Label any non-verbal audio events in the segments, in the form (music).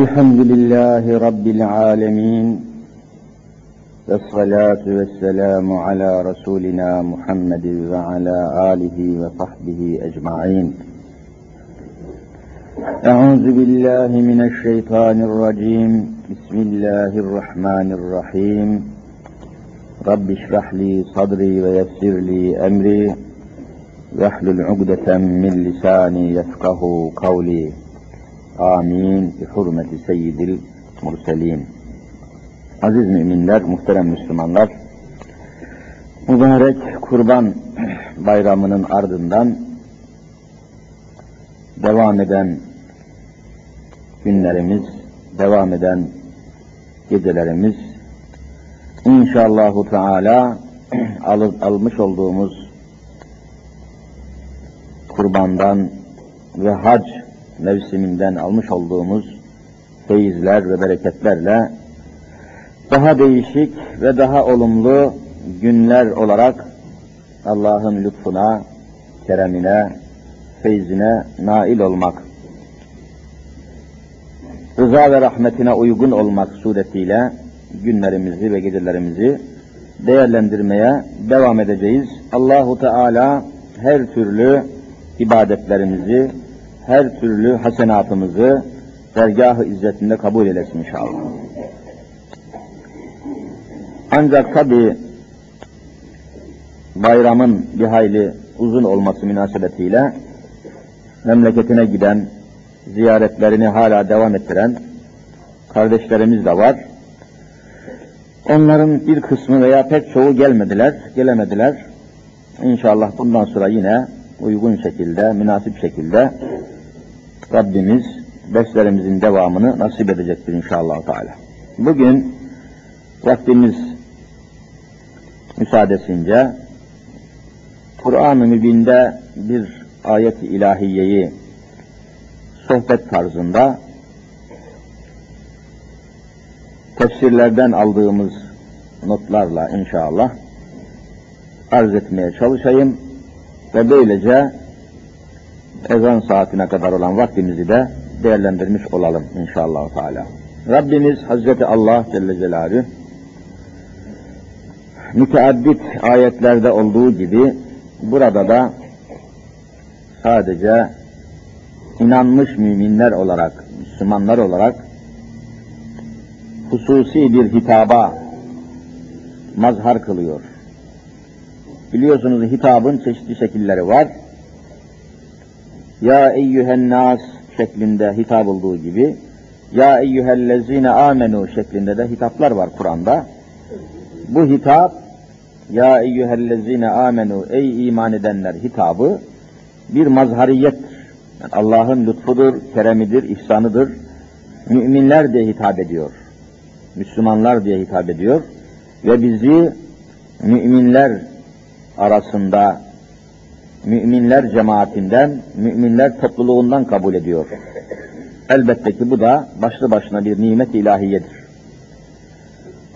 الحمد لله رب العالمين والصلاة والسلام على رسولنا محمد وعلى آله وصحبه أجمعين. أعوذ بالله من الشيطان الرجيم بسم الله الرحمن الرحيم. رب اشرح لي صدري ويسر لي أمري واحلل عقدة من لساني يفقه قولي. Amin. Bi hurmeti seyyidil murselin. Aziz müminler, muhterem Müslümanlar, mübarek kurban bayramının ardından devam eden günlerimiz, devam eden gecelerimiz, inşallahu Teala al, almış olduğumuz kurbandan ve hac mevsiminden almış olduğumuz feyizler ve bereketlerle daha değişik ve daha olumlu günler olarak Allah'ın lütfuna, keremine, feyzine nail olmak, rıza ve rahmetine uygun olmak suretiyle günlerimizi ve gecelerimizi değerlendirmeye devam edeceğiz. Allahu Teala her türlü ibadetlerimizi, her türlü hasenatımızı dergah-ı izzetinde kabul eylesin inşallah. Ancak tabi bayramın bir hayli uzun olması münasebetiyle memleketine giden, ziyaretlerini hala devam ettiren kardeşlerimiz de var. Onların bir kısmı veya pek çoğu gelmediler, gelemediler. İnşallah bundan sonra yine uygun şekilde, münasip şekilde Rabbimiz derslerimizin devamını nasip edecektir inşallah Teala. Bugün vaktimiz müsaadesince Kur'an-ı Mübin'de bir ayet-i ilahiyeyi sohbet tarzında tefsirlerden aldığımız notlarla inşallah arz etmeye çalışayım ve böylece ezan saatine kadar olan vaktimizi de değerlendirmiş olalım inşallah Teala. Rabbimiz Hazreti Allah Celle Celaluhu müteaddit ayetlerde olduğu gibi burada da sadece inanmış müminler olarak, Müslümanlar olarak hususi bir hitaba mazhar kılıyor. Biliyorsunuz hitabın çeşitli şekilleri var. Ya eyyühen nas şeklinde hitap olduğu gibi Ya eyyühellezine amenu şeklinde de hitaplar var Kur'an'da. Bu hitap Ya eyyühellezine amenu ey iman edenler hitabı bir mazhariyettir. Yani Allah'ın lütfudur, keremidir, ihsanıdır. Müminler diye hitap ediyor. Müslümanlar diye hitap ediyor. Ve bizi müminler arasında müminler cemaatinden, müminler topluluğundan kabul ediyor. Elbette ki bu da başlı başına bir nimet ilahiyedir.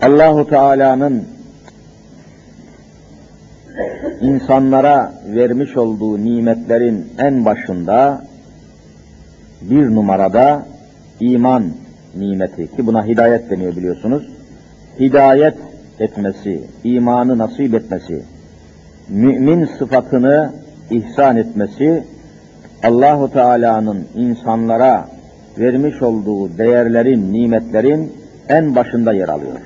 Allahu Teala'nın insanlara vermiş olduğu nimetlerin en başında bir numarada iman nimeti ki buna hidayet deniyor biliyorsunuz. Hidayet etmesi, imanı nasip etmesi, mümin sıfatını ihsan etmesi Allahu Teala'nın insanlara vermiş olduğu değerlerin, nimetlerin en başında yer alıyor.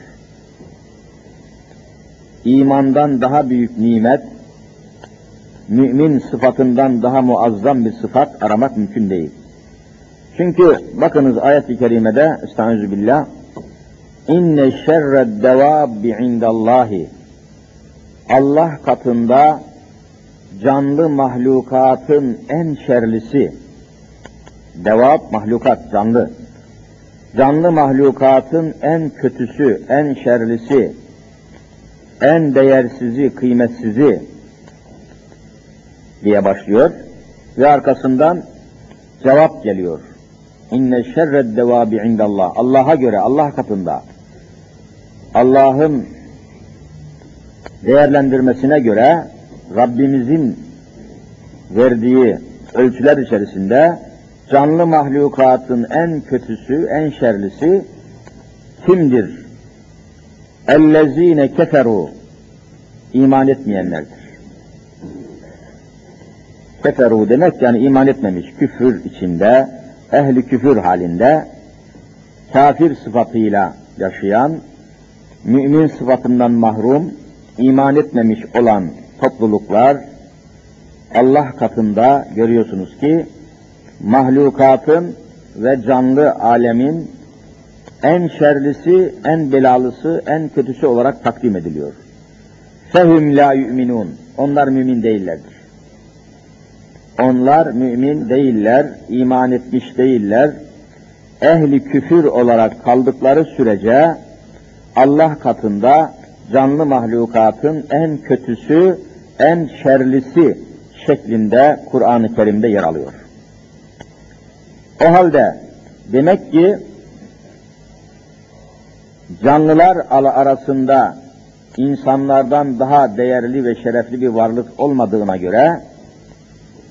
İmandan daha büyük nimet, mümin sıfatından daha muazzam bir sıfat aramak mümkün değil. Çünkü bakınız ayet-i kerimede Estaizu billah İnne şerred devabbi indallahi Allah katında canlı mahlukatın en şerlisi, devap mahlukat canlı, canlı mahlukatın en kötüsü, en şerlisi, en değersizi, kıymetsizi diye başlıyor ve arkasından cevap geliyor. İnne şerred devabi indallah. Allah'a göre, Allah katında. Allah'ın değerlendirmesine göre Rabbimizin verdiği ölçüler içerisinde canlı mahlukatın en kötüsü, en şerlisi kimdir? Ellezine keferu iman etmeyenlerdir. Keferu demek yani iman etmemiş, küfür içinde, ehli küfür halinde, kafir sıfatıyla yaşayan, mümin sıfatından mahrum, iman etmemiş olan topluluklar, Allah katında görüyorsunuz ki, mahlukatın ve canlı alemin en şerlisi, en belalısı, en kötüsü olarak takdim ediliyor. Fehum la yu'minun. Onlar mümin değillerdir. Onlar mümin değiller, iman etmiş değiller. Ehli küfür olarak kaldıkları sürece Allah katında canlı mahlukatın en kötüsü, en şerlisi şeklinde Kur'an-ı Kerim'de yer alıyor. O halde demek ki canlılar arasında insanlardan daha değerli ve şerefli bir varlık olmadığına göre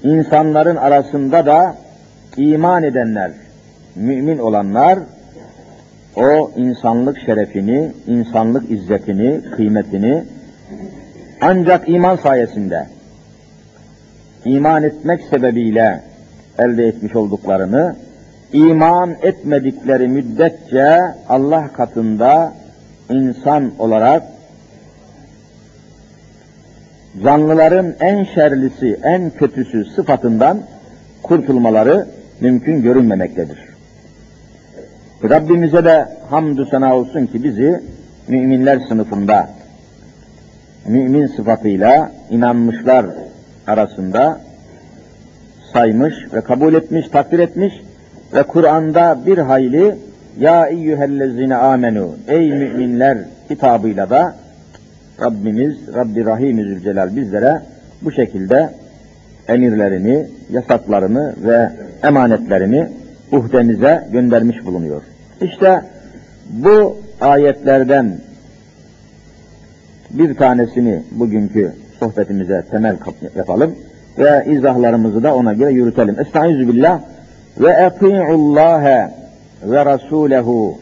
insanların arasında da iman edenler, mümin olanlar o insanlık şerefini, insanlık izzetini, kıymetini ancak iman sayesinde iman etmek sebebiyle elde etmiş olduklarını iman etmedikleri müddetçe Allah katında insan olarak canlıların en şerlisi, en kötüsü sıfatından kurtulmaları mümkün görünmemektedir. Rabbimize de hamdü sena olsun ki bizi müminler sınıfında mümin sıfatıyla inanmışlar arasında saymış ve kabul etmiş, takdir etmiş ve Kur'an'da bir hayli ya eyyühellezine amenu ey müminler kitabıyla da Rabbimiz, Rabbi Rahim Zülcelal bizlere bu şekilde emirlerini, yasaklarını ve emanetlerini uhdemize göndermiş bulunuyor. İşte bu ayetlerden bir tanesini bugünkü sohbetimize temel yapalım ve izahlarımızı da ona göre yürütelim. Estaizu billah ve eti'ullaha ve rasulehu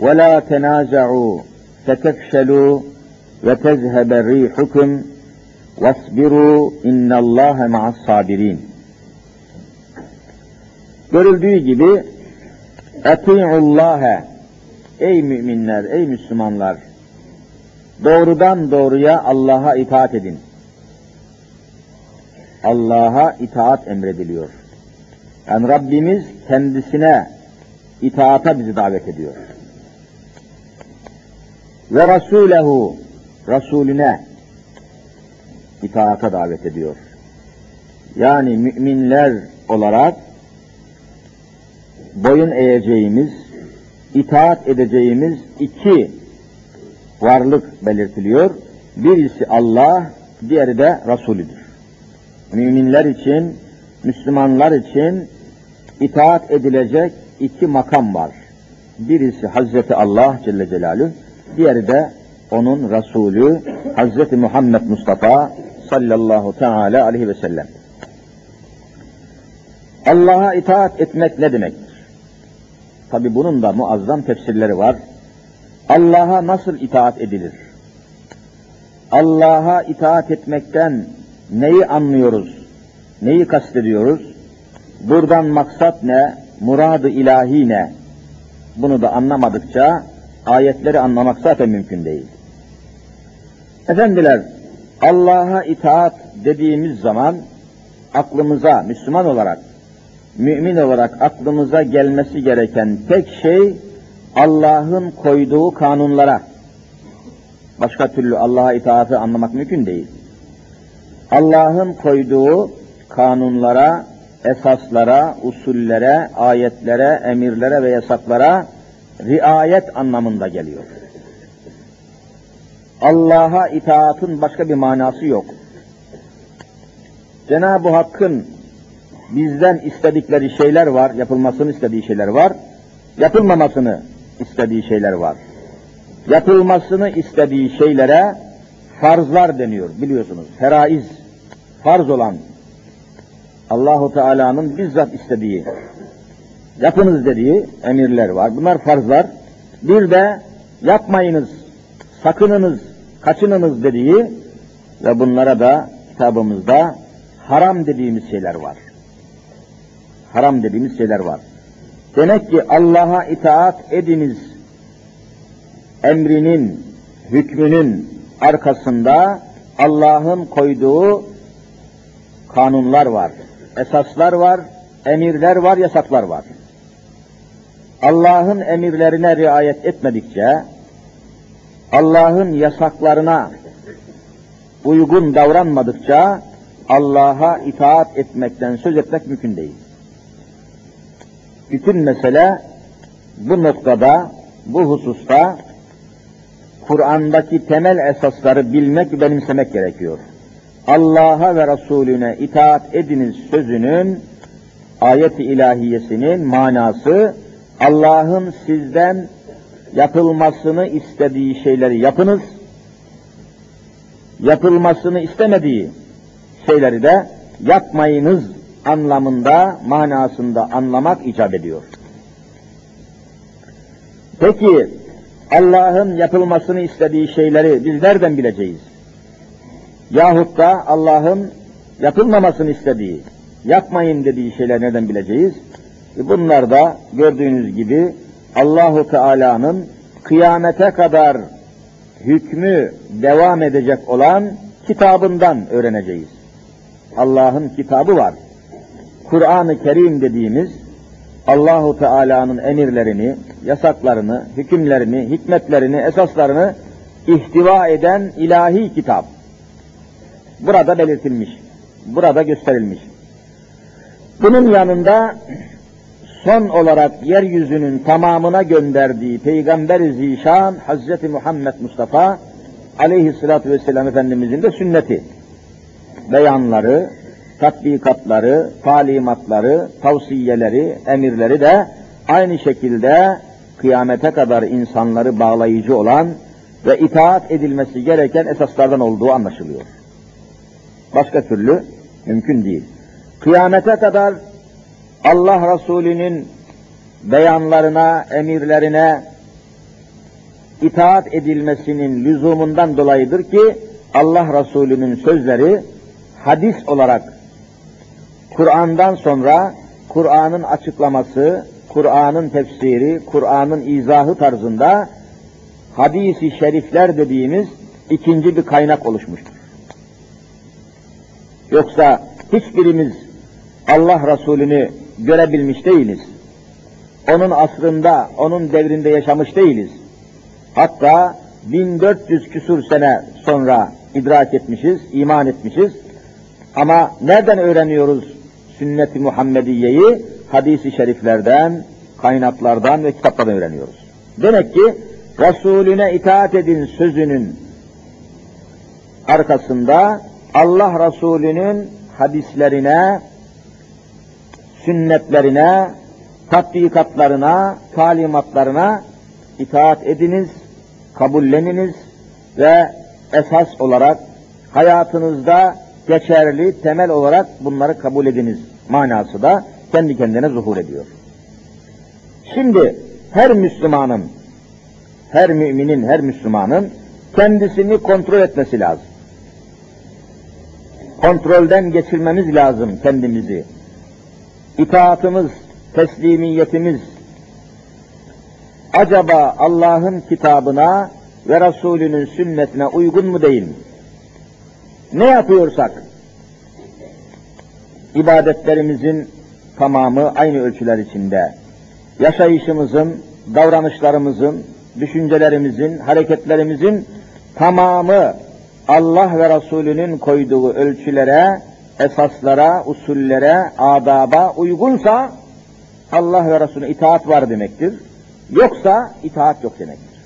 ve la tenaza'u fetefşelu ve tezhebe rihukum vasbiru innallâhe ma'as sabirin. Görüldüğü gibi eti'ullâhe ey müminler, ey Müslümanlar doğrudan doğruya Allah'a itaat edin. Allah'a itaat emrediliyor. Yani Rabbimiz kendisine itaata bizi davet ediyor. Ve Resulehu Resulüne itaata davet ediyor. Yani müminler olarak boyun eğeceğimiz, itaat edeceğimiz iki varlık belirtiliyor. Birisi Allah, diğeri de Resulüdür. Müminler için, Müslümanlar için itaat edilecek iki makam var. Birisi Hazreti Allah Celle Celaluhu, diğeri de onun Resulü Hazreti Muhammed Mustafa sallallahu teala aleyhi ve sellem. Allah'a itaat etmek ne demektir? Tabi bunun da muazzam tefsirleri var. Allah'a nasıl itaat edilir? Allah'a itaat etmekten neyi anlıyoruz? Neyi kastediyoruz? Buradan maksat ne? Muradı ilahi ne? Bunu da anlamadıkça ayetleri anlamak zaten mümkün değil. Efendiler, Allah'a itaat dediğimiz zaman aklımıza Müslüman olarak, mümin olarak aklımıza gelmesi gereken tek şey Allah'ın koyduğu kanunlara. Başka türlü Allah'a itaatı anlamak mümkün değil. Allah'ın koyduğu kanunlara, esaslara, usullere, ayetlere, emirlere ve yasaklara riayet anlamında geliyor. Allah'a itaatın başka bir manası yok. Cenab-ı Hakk'ın bizden istedikleri şeyler var, yapılmasını istediği şeyler var, yapılmamasını istediği şeyler var. Yapılmasını istediği şeylere farzlar deniyor biliyorsunuz. Feraiz, farz olan Allahu Teala'nın bizzat istediği, yapınız dediği emirler var. Bunlar farzlar. Bir de yapmayınız, sakınınız, kaçınınız dediği ve bunlara da kitabımızda haram dediğimiz şeyler var. Haram dediğimiz şeyler var. Demek ki Allah'a itaat ediniz emrinin, hükmünün arkasında Allah'ın koyduğu kanunlar var, esaslar var, emirler var, yasaklar var. Allah'ın emirlerine riayet etmedikçe, Allah'ın yasaklarına uygun davranmadıkça Allah'a itaat etmekten söz etmek mümkün değil. Bütün mesele bu noktada, bu hususta Kur'an'daki temel esasları bilmek, benimsemek gerekiyor. Allah'a ve Resulüne itaat ediniz sözünün ayet-i ilahiyesinin manası Allah'ın sizden yapılmasını istediği şeyleri yapınız, yapılmasını istemediği şeyleri de yapmayınız anlamında, manasında anlamak icap ediyor. Peki Allah'ın yapılmasını istediği şeyleri biz nereden bileceğiz? Yahut da Allah'ın yapılmamasını istediği, yapmayın dediği şeyler nereden bileceğiz? E bunlar da gördüğünüz gibi Allahu Teala'nın kıyamete kadar hükmü devam edecek olan kitabından öğreneceğiz. Allah'ın kitabı var. Kur'an-ı Kerim dediğimiz Allahu Teala'nın emirlerini, yasaklarını, hükümlerini, hikmetlerini, esaslarını ihtiva eden ilahi kitap. Burada belirtilmiş, burada gösterilmiş. Bunun yanında son olarak yeryüzünün tamamına gönderdiği Peygamber-i Zişan Hazreti Muhammed Mustafa aleyhissalatü vesselam Efendimizin de sünneti, beyanları, tatbikatları, talimatları, tavsiyeleri, emirleri de aynı şekilde kıyamete kadar insanları bağlayıcı olan ve itaat edilmesi gereken esaslardan olduğu anlaşılıyor. Başka türlü mümkün değil. Kıyamete kadar Allah Resulü'nün beyanlarına, emirlerine itaat edilmesinin lüzumundan dolayıdır ki Allah Resulü'nün sözleri hadis olarak Kur'an'dan sonra Kur'an'ın açıklaması, Kur'an'ın tefsiri, Kur'an'ın izahı tarzında hadisi şerifler dediğimiz ikinci bir kaynak oluşmuştur. Yoksa hiçbirimiz Allah Resulü'nü görebilmiş değiliz. Onun asrında, onun devrinde yaşamış değiliz. Hatta 1400 küsur sene sonra idrak etmişiz, iman etmişiz. Ama nereden öğreniyoruz sünnet-i Muhammediye'yi? Hadis-i şeriflerden, kaynaklardan ve kitaplardan öğreniyoruz. Demek ki Resulüne itaat edin sözünün arkasında Allah Resulü'nün hadislerine, sünnetlerine, tatbikatlarına, talimatlarına itaat ediniz, kabulleniniz ve esas olarak hayatınızda geçerli, temel olarak bunları kabul ediniz manası da kendi kendine zuhur ediyor. Şimdi her Müslümanın, her müminin, her Müslümanın kendisini kontrol etmesi lazım. Kontrolden geçirmemiz lazım kendimizi. İtaatımız, teslimiyetimiz, acaba Allah'ın kitabına ve Resulünün sünnetine uygun mu değil mi? Ne yapıyorsak, ibadetlerimizin tamamı aynı ölçüler içinde, yaşayışımızın, davranışlarımızın, düşüncelerimizin, hareketlerimizin tamamı Allah ve Resulünün koyduğu ölçülere, esaslara, usullere, adaba uygunsa Allah ve Resulüne itaat var demektir. Yoksa itaat yok demektir.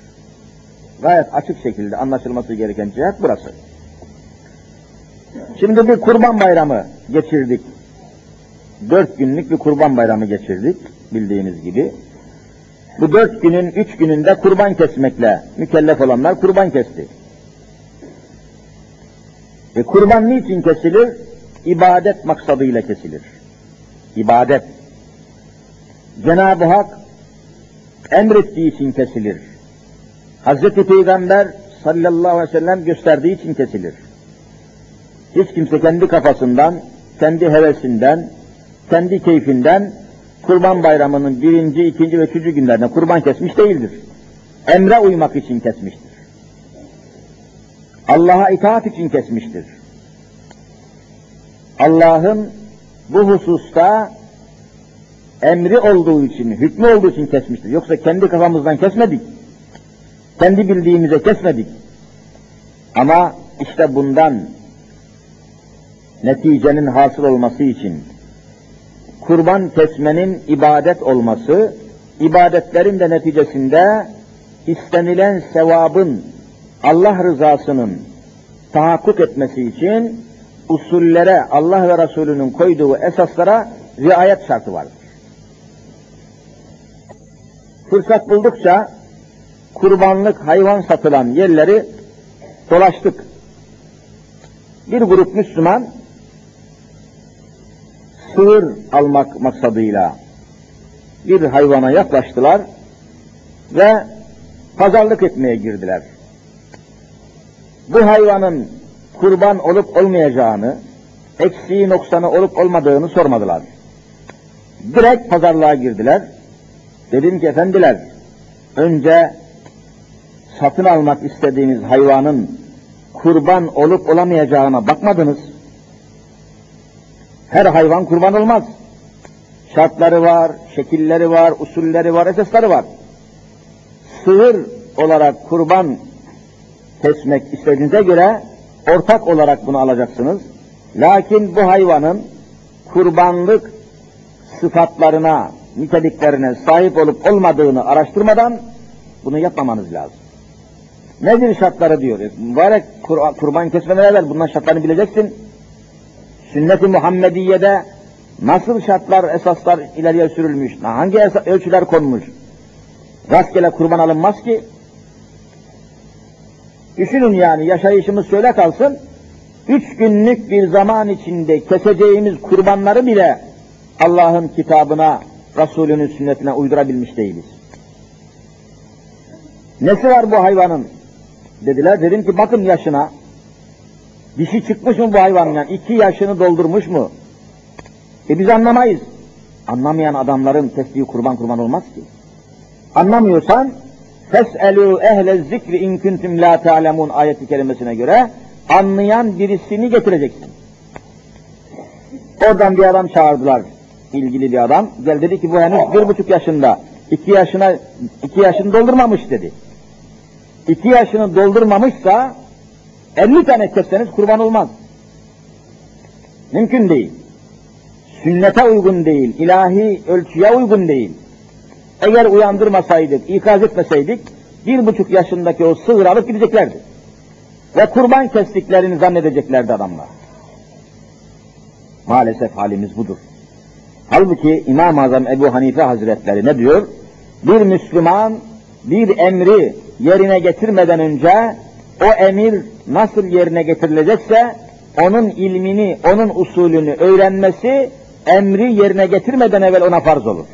Gayet açık şekilde anlaşılması gereken cihet burası. Şimdi bir kurban bayramı geçirdik. Dört günlük bir kurban bayramı geçirdik bildiğiniz gibi. Bu dört günün üç gününde kurban kesmekle mükellef olanlar kurban kesti. E kurban niçin kesilir? ibadet maksadıyla kesilir. İbadet. Cenab-ı Hak emrettiği için kesilir. Hazreti Peygamber sallallahu aleyhi ve sellem gösterdiği için kesilir. Hiç kimse kendi kafasından, kendi hevesinden, kendi keyfinden kurban bayramının birinci, ikinci ve üçüncü günlerinde kurban kesmiş değildir. Emre uymak için kesmiştir. Allah'a itaat için kesmiştir. Allah'ın bu hususta emri olduğu için, hükmü olduğu için kesmiştir. Yoksa kendi kafamızdan kesmedik. Kendi bildiğimize kesmedik. Ama işte bundan neticenin hasıl olması için kurban kesmenin ibadet olması, ibadetlerin de neticesinde istenilen sevabın Allah rızasının tahakkuk etmesi için usullere, Allah ve Resulünün koyduğu esaslara riayet şartı vardır. Fırsat buldukça kurbanlık hayvan satılan yerleri dolaştık. Bir grup Müslüman sığır almak maksadıyla bir hayvana yaklaştılar ve pazarlık etmeye girdiler. Bu hayvanın kurban olup olmayacağını, eksiği noksanı olup olmadığını sormadılar. Direkt pazarlığa girdiler. Dedim ki efendiler, önce satın almak istediğiniz hayvanın kurban olup olamayacağına bakmadınız. Her hayvan kurban olmaz. Şartları var, şekilleri var, usulleri var, esasları var. Sığır olarak kurban kesmek istediğinize göre ortak olarak bunu alacaksınız. Lakin bu hayvanın kurbanlık sıfatlarına, niteliklerine sahip olup olmadığını araştırmadan bunu yapmamanız lazım. Nedir şartları diyor. Mübarek kur, kurban kesmeden evvel bundan şartlarını bileceksin. Sünnet-i Muhammediye'de nasıl şartlar, esaslar ileriye sürülmüş, hangi ölçüler konmuş. Rastgele kurban alınmaz ki. Düşünün yani yaşayışımız şöyle kalsın, üç günlük bir zaman içinde keseceğimiz kurbanları bile Allah'ın kitabına, Resulünün sünnetine uydurabilmiş değiliz. Nesi var bu hayvanın? Dediler, dedim ki bakın yaşına, dişi çıkmış mı bu hayvanın yani, iki yaşını doldurmuş mu? E biz anlamayız. Anlamayan adamların tesbihi kurban kurban olmaz ki. Anlamıyorsan, Fes'elû ehle zikri in kuntum la ta'lemun ayeti kerimesine göre anlayan birisini getireceksin. Oradan bir adam çağırdılar, ilgili bir adam. Gel dedi ki bu henüz bir buçuk yaşında, iki yaşına, iki yaşını doldurmamış dedi. İki yaşını doldurmamışsa 50 tane kesseniz kurban olmaz. Mümkün değil. Sünnete uygun değil, ilahi ölçüye uygun değil. Eğer uyandırmasaydık, ikaz etmeseydik, bir buçuk yaşındaki o sığır alıp gideceklerdi. Ve kurban kestiklerini zannedeceklerdi adamlar. Maalesef halimiz budur. Halbuki İmam-ı Azam Ebu Hanife Hazretleri ne diyor? Bir Müslüman bir emri yerine getirmeden önce o emir nasıl yerine getirilecekse onun ilmini, onun usulünü öğrenmesi emri yerine getirmeden evvel ona farz olur.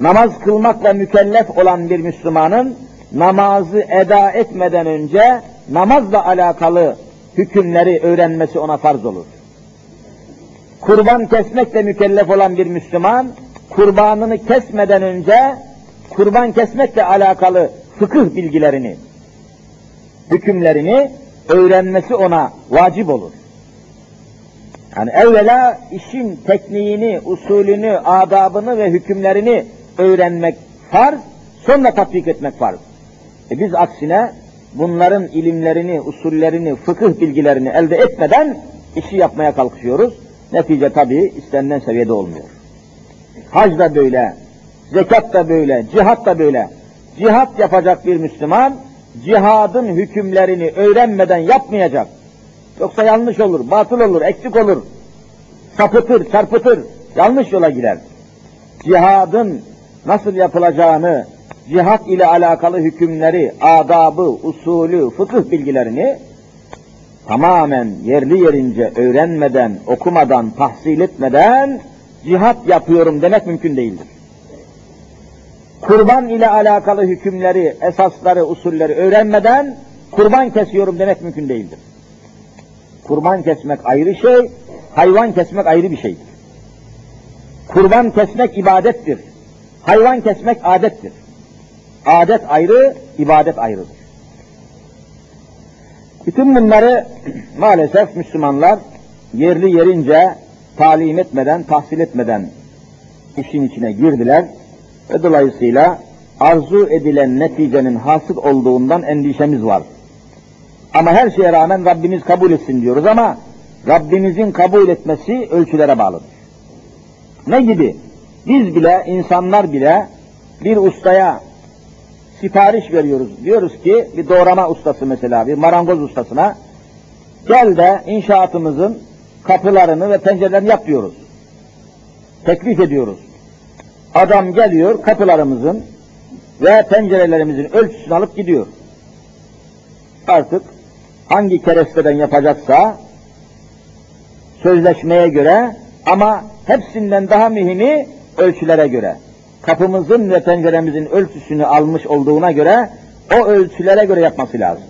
Namaz kılmakla mükellef olan bir Müslümanın namazı eda etmeden önce namazla alakalı hükümleri öğrenmesi ona farz olur. Kurban kesmekle mükellef olan bir Müslüman kurbanını kesmeden önce kurban kesmekle alakalı fıkıh bilgilerini, hükümlerini öğrenmesi ona vacip olur. Yani evvela işin tekniğini, usulünü, adabını ve hükümlerini öğrenmek farz, sonra tatbik etmek farz. E biz aksine bunların ilimlerini, usullerini, fıkıh bilgilerini elde etmeden işi yapmaya kalkışıyoruz. Netice tabii istenilen seviyede olmuyor. Hac da böyle, zekat da böyle, cihat da böyle. Cihat yapacak bir Müslüman, cihadın hükümlerini öğrenmeden yapmayacak. Yoksa yanlış olur, batıl olur, eksik olur. Sapıtır, çarpıtır, yanlış yola gider. Cihadın nasıl yapılacağını, cihat ile alakalı hükümleri, adabı, usulü, fıkıh bilgilerini tamamen yerli yerince öğrenmeden, okumadan, tahsil etmeden cihat yapıyorum demek mümkün değildir. Kurban ile alakalı hükümleri, esasları, usulleri öğrenmeden kurban kesiyorum demek mümkün değildir. Kurban kesmek ayrı şey, hayvan kesmek ayrı bir şeydir. Kurban kesmek ibadettir. Hayvan kesmek adettir. Adet ayrı, ibadet ayrıdır. Bütün bunları (clears throat) maalesef Müslümanlar yerli yerince talim etmeden, tahsil etmeden işin içine girdiler ve dolayısıyla arzu edilen neticenin hasıl olduğundan endişemiz var. Ama her şeye rağmen Rabbimiz kabul etsin diyoruz ama Rabbimizin kabul etmesi ölçülere bağlıdır. Ne gibi? Biz bile, insanlar bile bir ustaya sipariş veriyoruz. Diyoruz ki bir doğrama ustası mesela, bir marangoz ustasına gel de inşaatımızın kapılarını ve pencerelerini yap diyoruz. Teklif ediyoruz. Adam geliyor kapılarımızın ve pencerelerimizin ölçüsünü alıp gidiyor. Artık hangi keresteden yapacaksa sözleşmeye göre ama hepsinden daha mühimi ölçülere göre. Kapımızın ve penceremizin ölçüsünü almış olduğuna göre o ölçülere göre yapması lazım.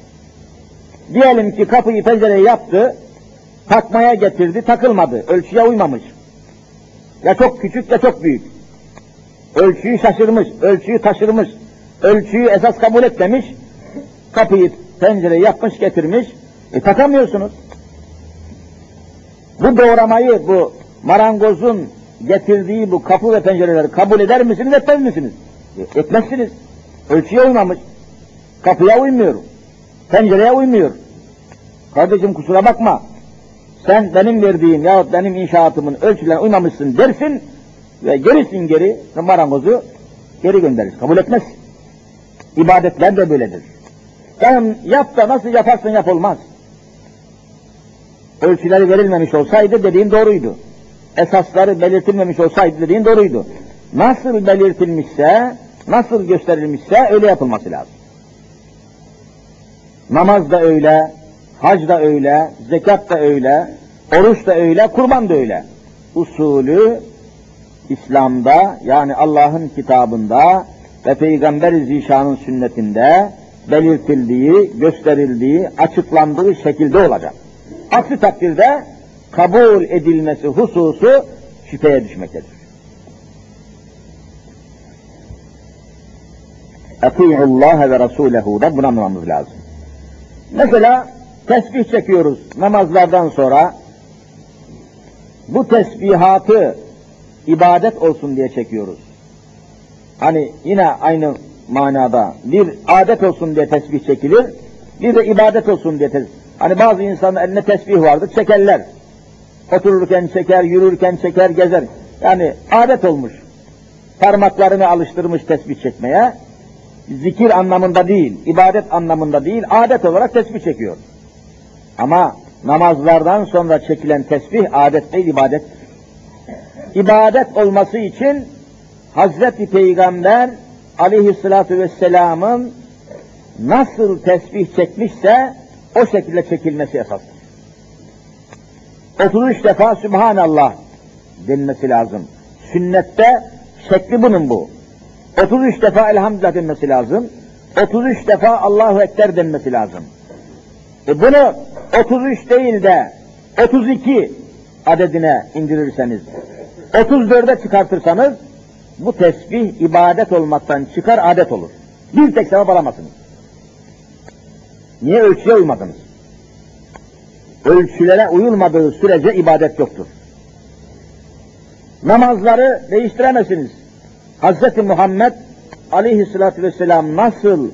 Diyelim ki kapıyı pencereyi yaptı, takmaya getirdi, takılmadı, ölçüye uymamış. Ya çok küçük ya çok büyük. Ölçüyü şaşırmış, ölçüyü taşırmış, ölçüyü esas kabul etmemiş, kapıyı pencereyi yapmış getirmiş, e takamıyorsunuz. Bu doğramayı, bu marangozun getirdiği bu kapı ve pencereleri kabul eder misiniz, etmez misiniz? E, etmezsiniz. Ölçüye uymamış. Kapıya uymuyor. Pencereye uymuyor. Kardeşim kusura bakma. Sen benim verdiğim yahut benim inşaatımın ölçülerine uymamışsın dersin ve gerisin geri marangozu geri gönderir. Kabul etmez. İbadetler de böyledir. Sen yap da nasıl yaparsın yap olmaz. Ölçüleri verilmemiş olsaydı dediğim doğruydu. Esasları belirtilmemiş olsaydı dediğin doğruydu. Nasıl belirtilmişse, nasıl gösterilmişse öyle yapılması lazım. Namaz da öyle, hac da öyle, zekat da öyle, oruç da öyle, kurban da öyle. Usulü İslam'da yani Allah'ın kitabında ve Peygamber-i Zişan'ın sünnetinde belirtildiği, gösterildiği, açıklandığı şekilde olacak. Aksi takdirde kabul edilmesi hususu şüpheye düşmektedir. Allah ve Resulehu da bunu anlamamız lazım. Mesela tesbih çekiyoruz namazlardan sonra. Bu tesbihatı ibadet olsun diye çekiyoruz. Hani yine aynı manada bir adet olsun diye tesbih çekilir, bir de ibadet olsun diye tesbih. Hani bazı insanın eline tesbih vardır, çekerler. Otururken çeker, yürürken çeker, gezer. Yani adet olmuş. Parmaklarını alıştırmış tesbih çekmeye. Zikir anlamında değil, ibadet anlamında değil, adet olarak tesbih çekiyor. Ama namazlardan sonra çekilen tesbih adet değil, ibadet. İbadet olması için Hazreti Peygamber aleyhissalatu vesselamın nasıl tesbih çekmişse o şekilde çekilmesi esastır. 33 defa Sübhanallah denmesi lazım. Sünnette şekli bunun bu. 33 defa Elhamdülillah denmesi lazım. 33 defa Allahu Ekber denmesi lazım. E bunu 33 değil de 32 adedine indirirseniz, 34'e çıkartırsanız bu tesbih ibadet olmaktan çıkar adet olur. Bir tek sevap alamazsınız. Niye ölçüye uymadınız? Ölçülere uyulmadığı sürece ibadet yoktur. Namazları değiştiremezsiniz. Hz. Muhammed aleyhissalatü vesselam nasıl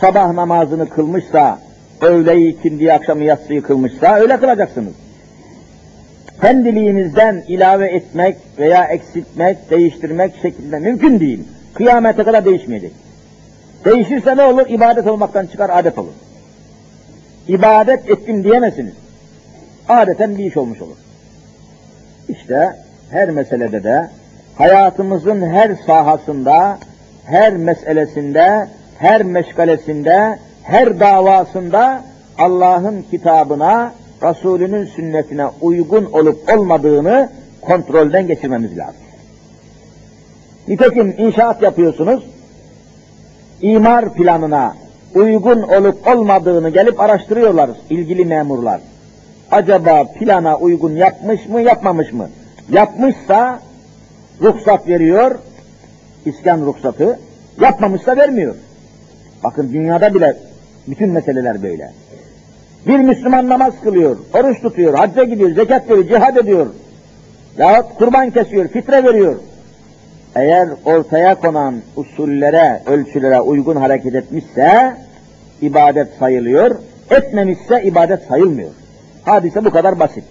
sabah namazını kılmışsa, öğleyi, ikindiyi, akşamı, yatsıyı kılmışsa öyle kılacaksınız. Kendiliğinizden ilave etmek veya eksiltmek, değiştirmek şeklinde mümkün değil. Kıyamete kadar değişmeyecek. Değişirse ne olur? İbadet olmaktan çıkar, adet olur. İbadet ettim diyemezsiniz. Adeten bir iş olmuş olur. İşte her meselede de hayatımızın her sahasında, her meselesinde, her meşgalesinde, her davasında Allah'ın kitabına Resulünün sünnetine uygun olup olmadığını kontrolden geçirmemiz lazım. Nitekim inşaat yapıyorsunuz, imar planına uygun olup olmadığını gelip araştırıyorlar ilgili memurlar. Acaba plana uygun yapmış mı, yapmamış mı? Yapmışsa ruhsat veriyor, iskan ruhsatı, yapmamışsa vermiyor. Bakın dünyada bile bütün meseleler böyle. Bir Müslüman namaz kılıyor, oruç tutuyor, hacca gidiyor, zekat veriyor, cihad ediyor. Yahut kurban kesiyor, fitre veriyor. Eğer ortaya konan usullere, ölçülere uygun hareket etmişse ibadet sayılıyor, etmemişse ibadet sayılmıyor. Hadise bu kadar basit.